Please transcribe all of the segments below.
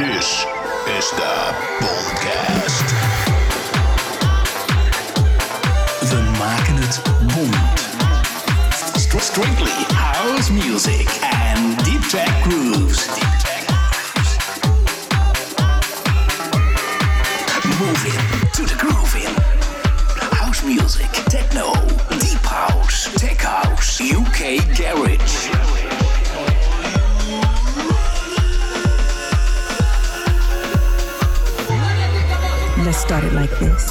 This is the BONTcast. We maken het BONT. Strictly house music and deep tech grooves. darkness.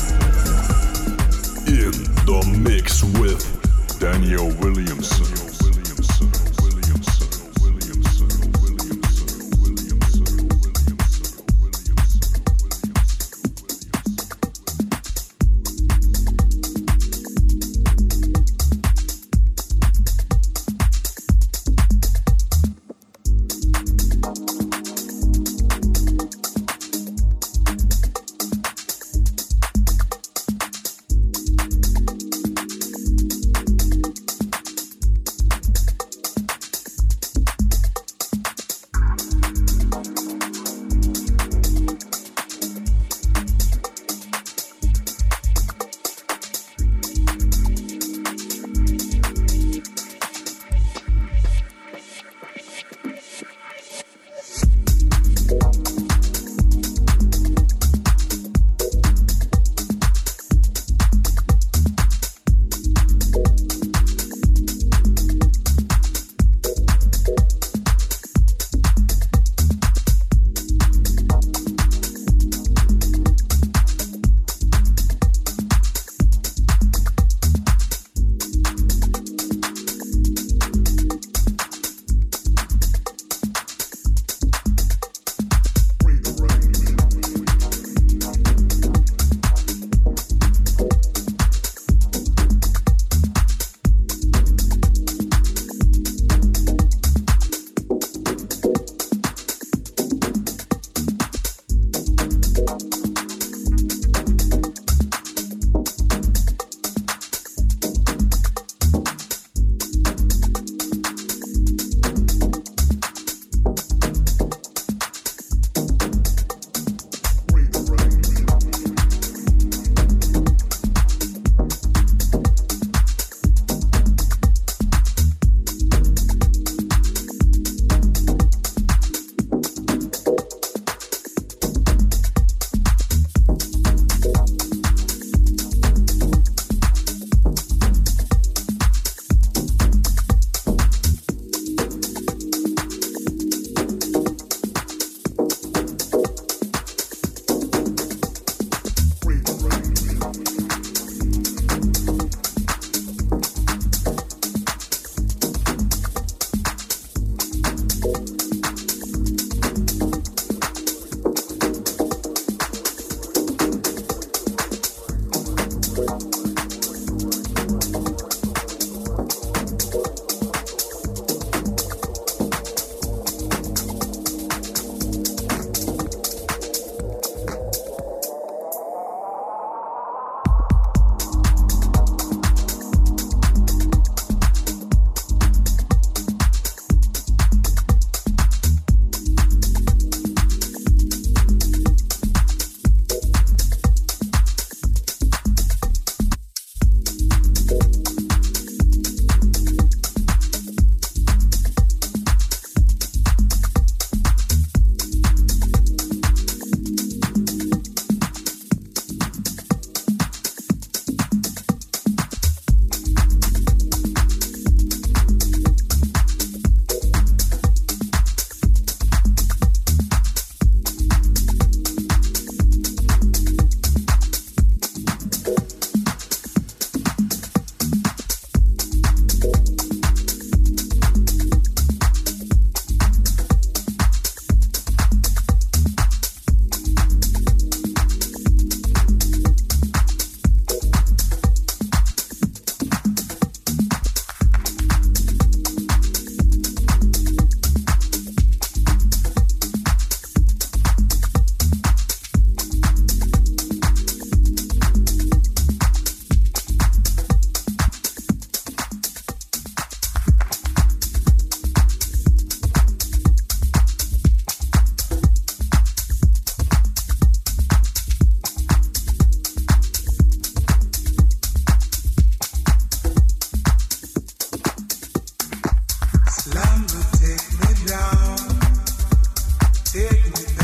with me.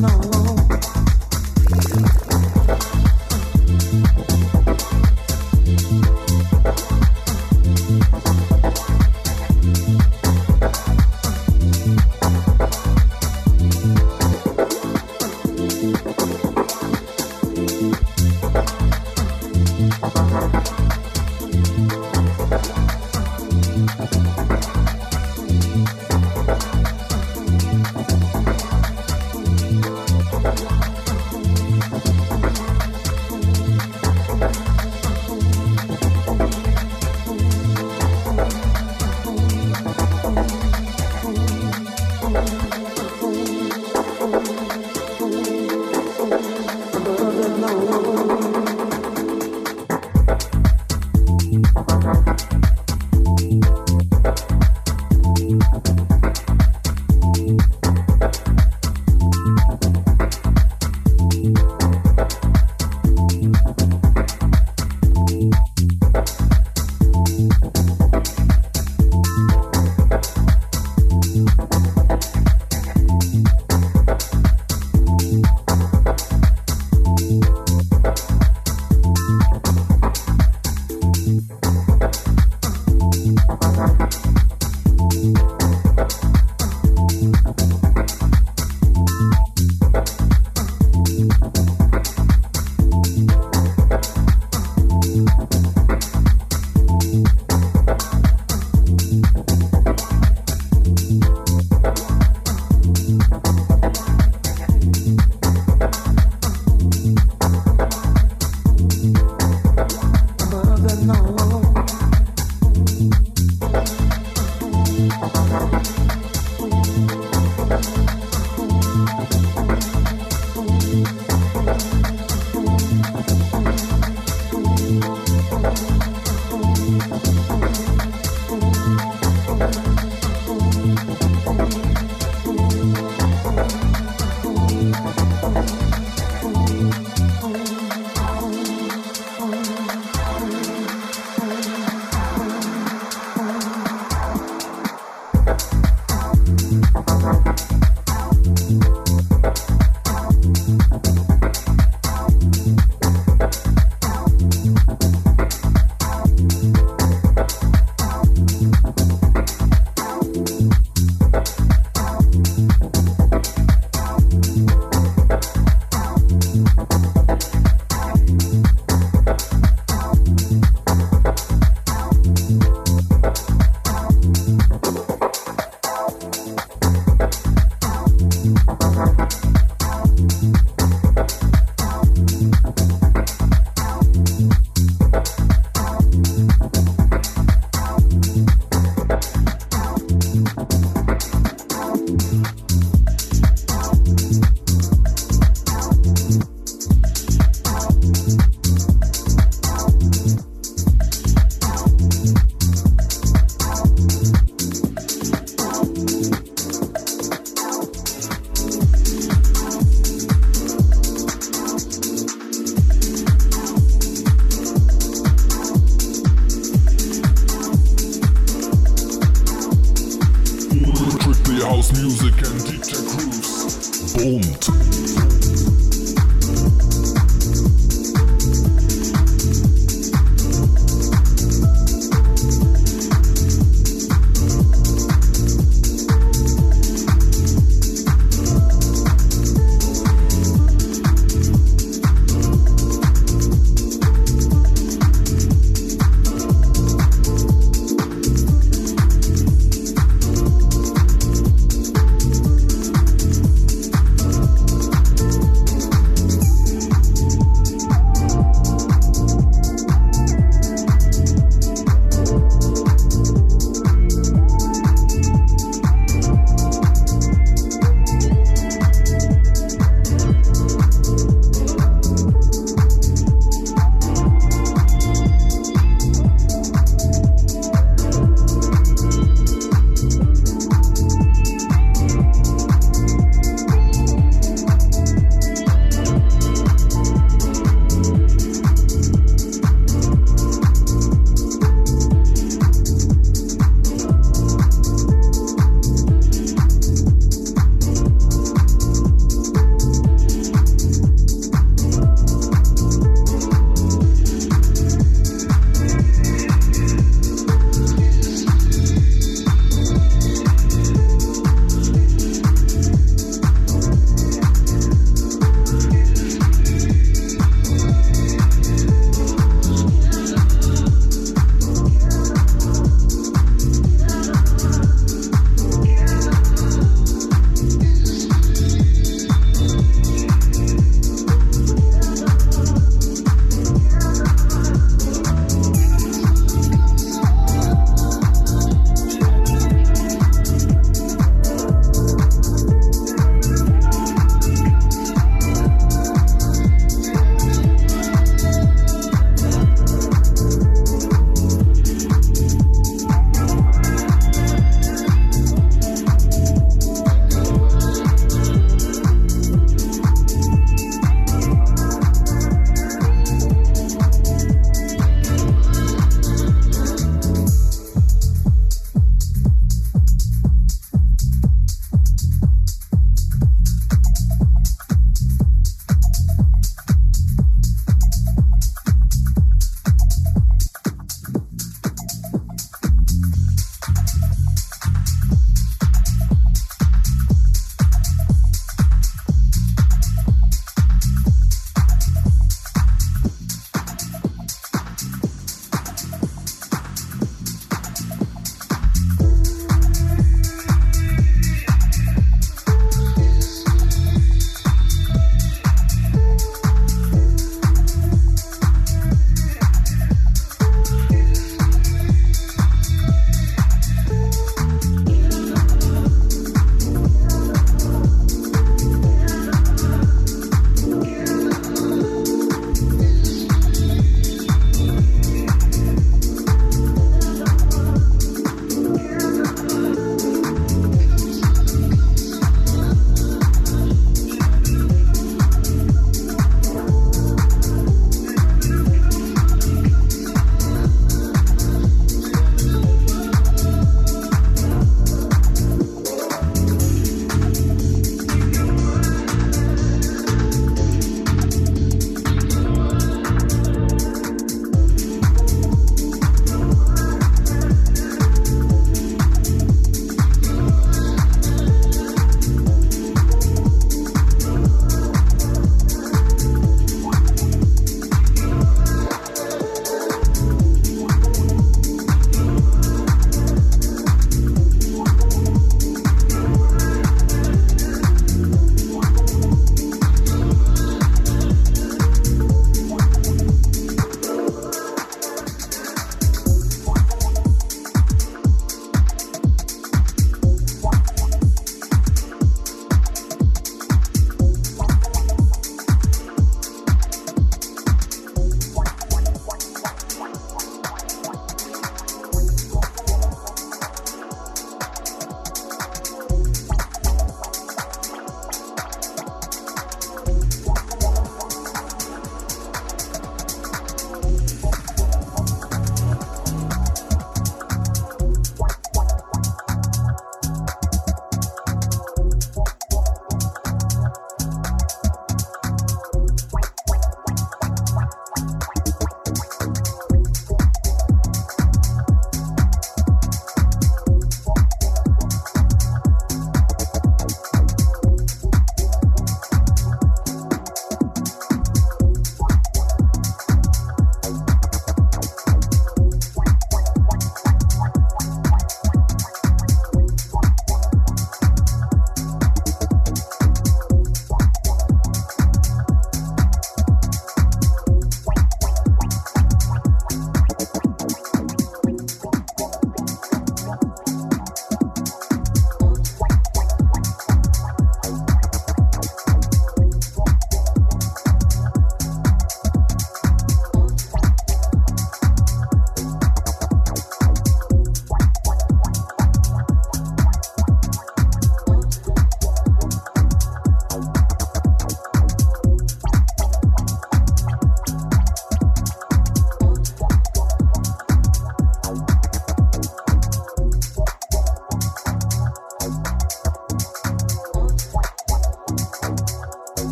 know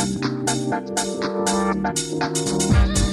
Thank you.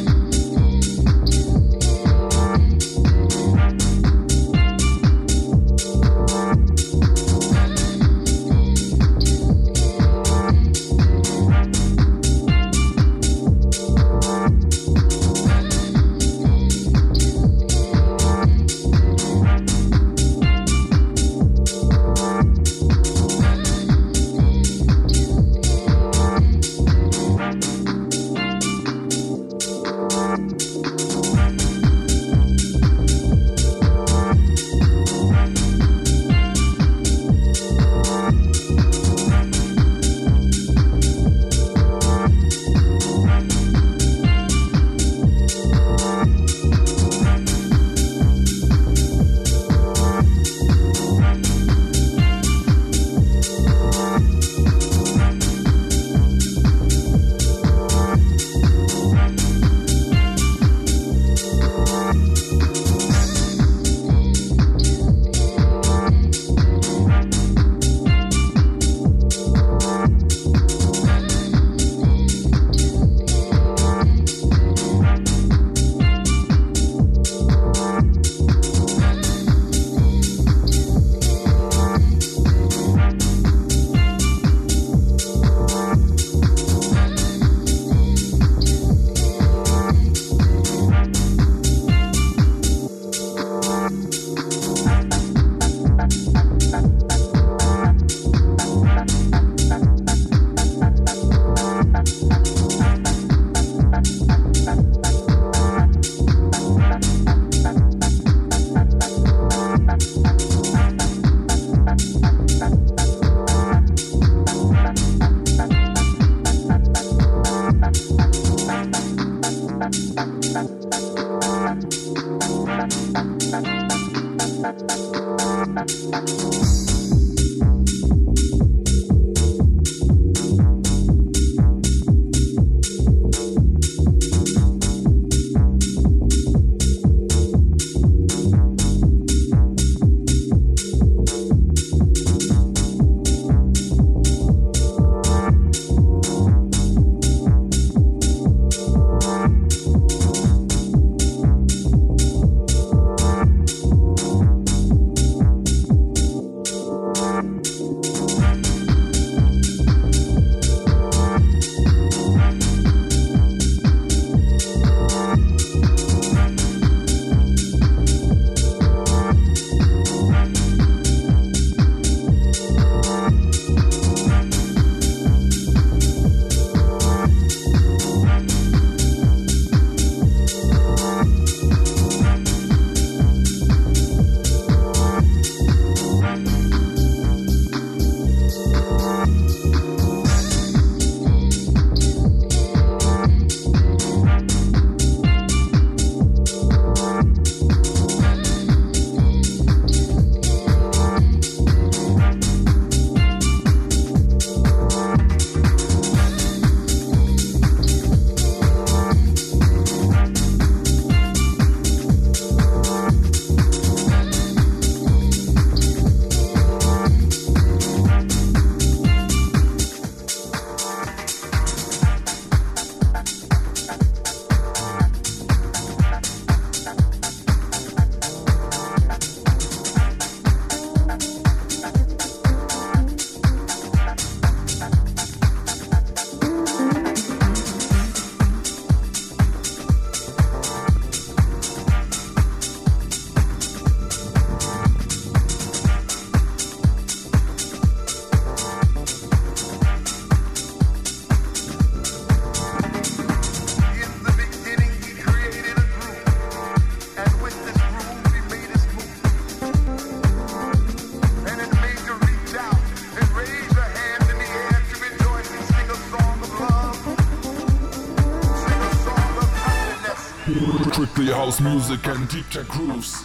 House music and deep tech grooves.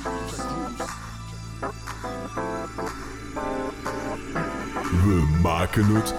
We maken het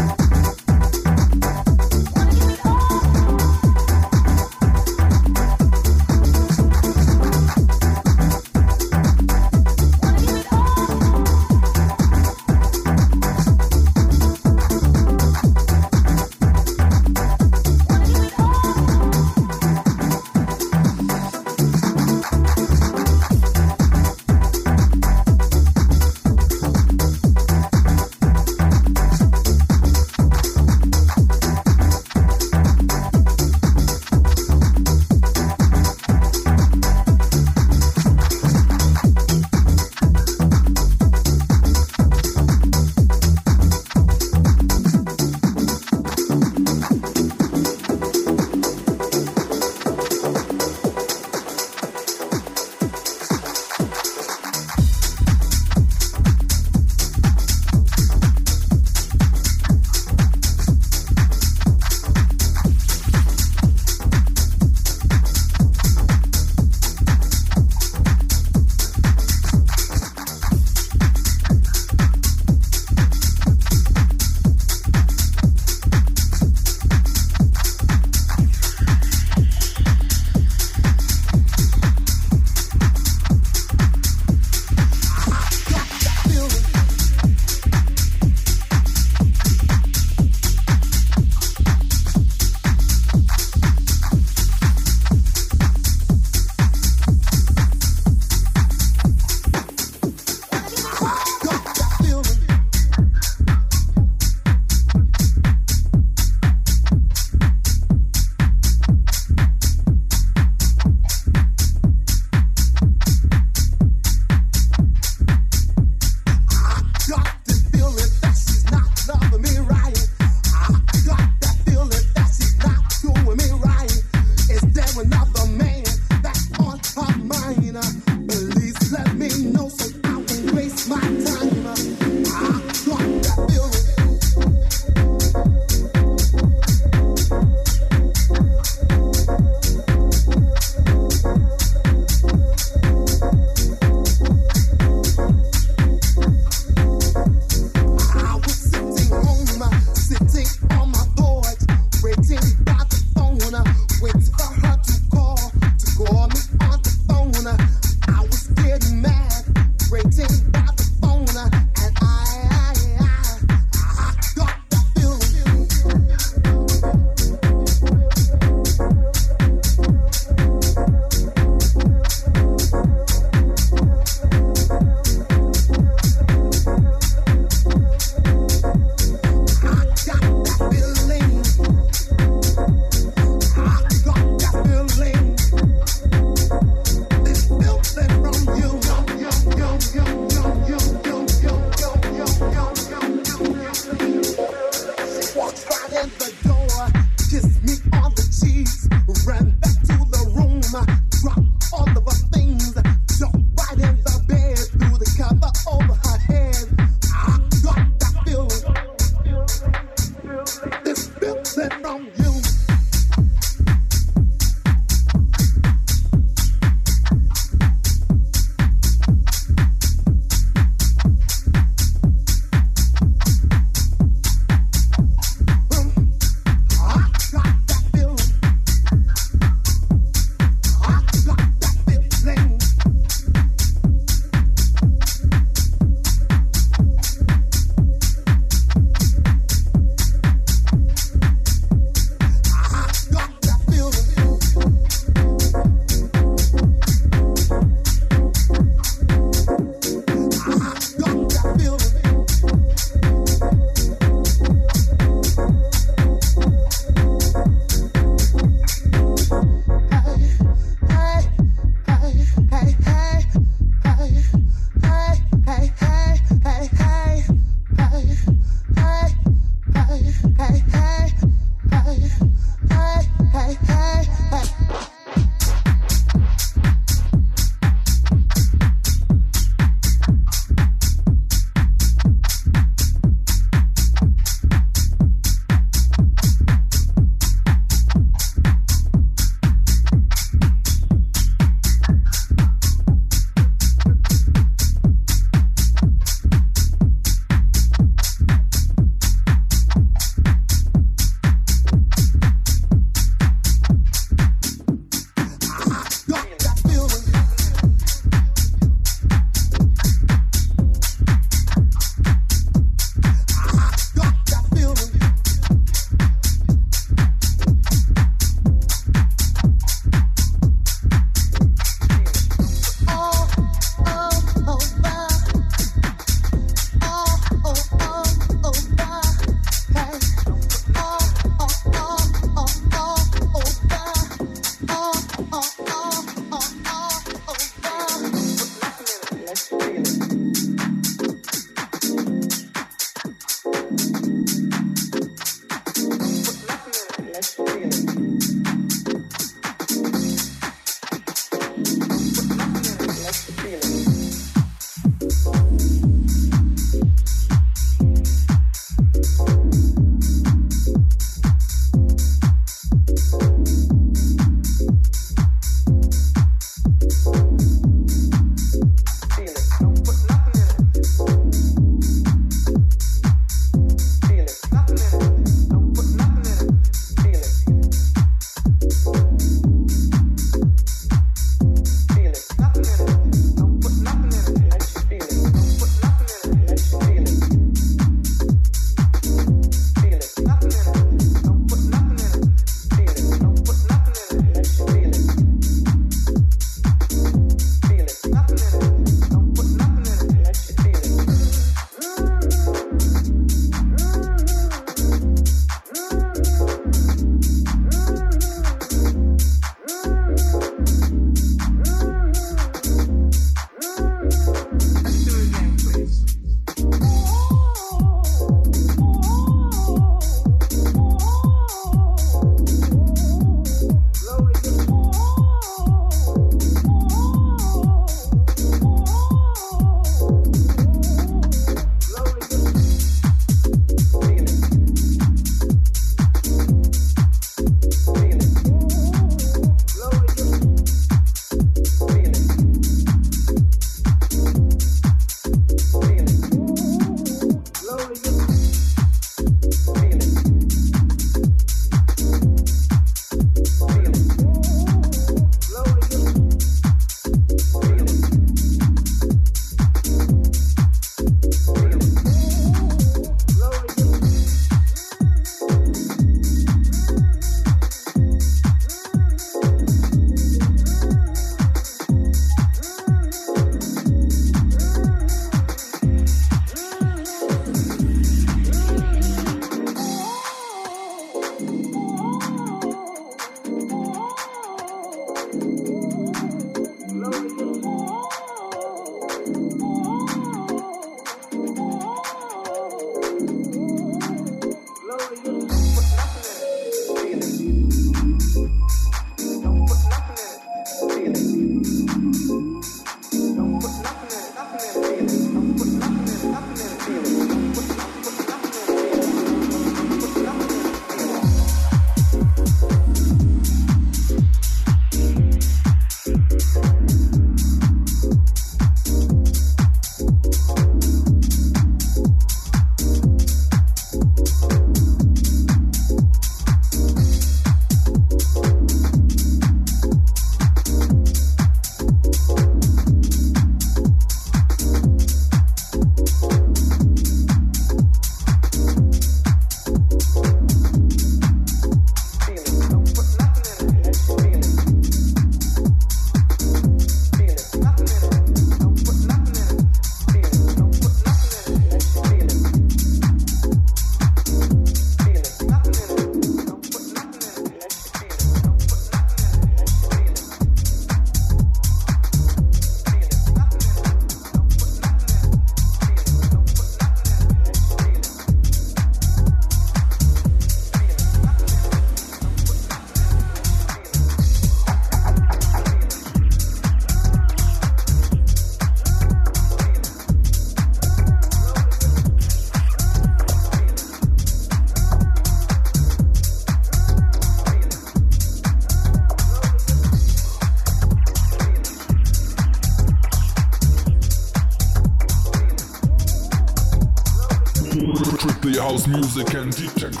the mix with Daniel Williamsen.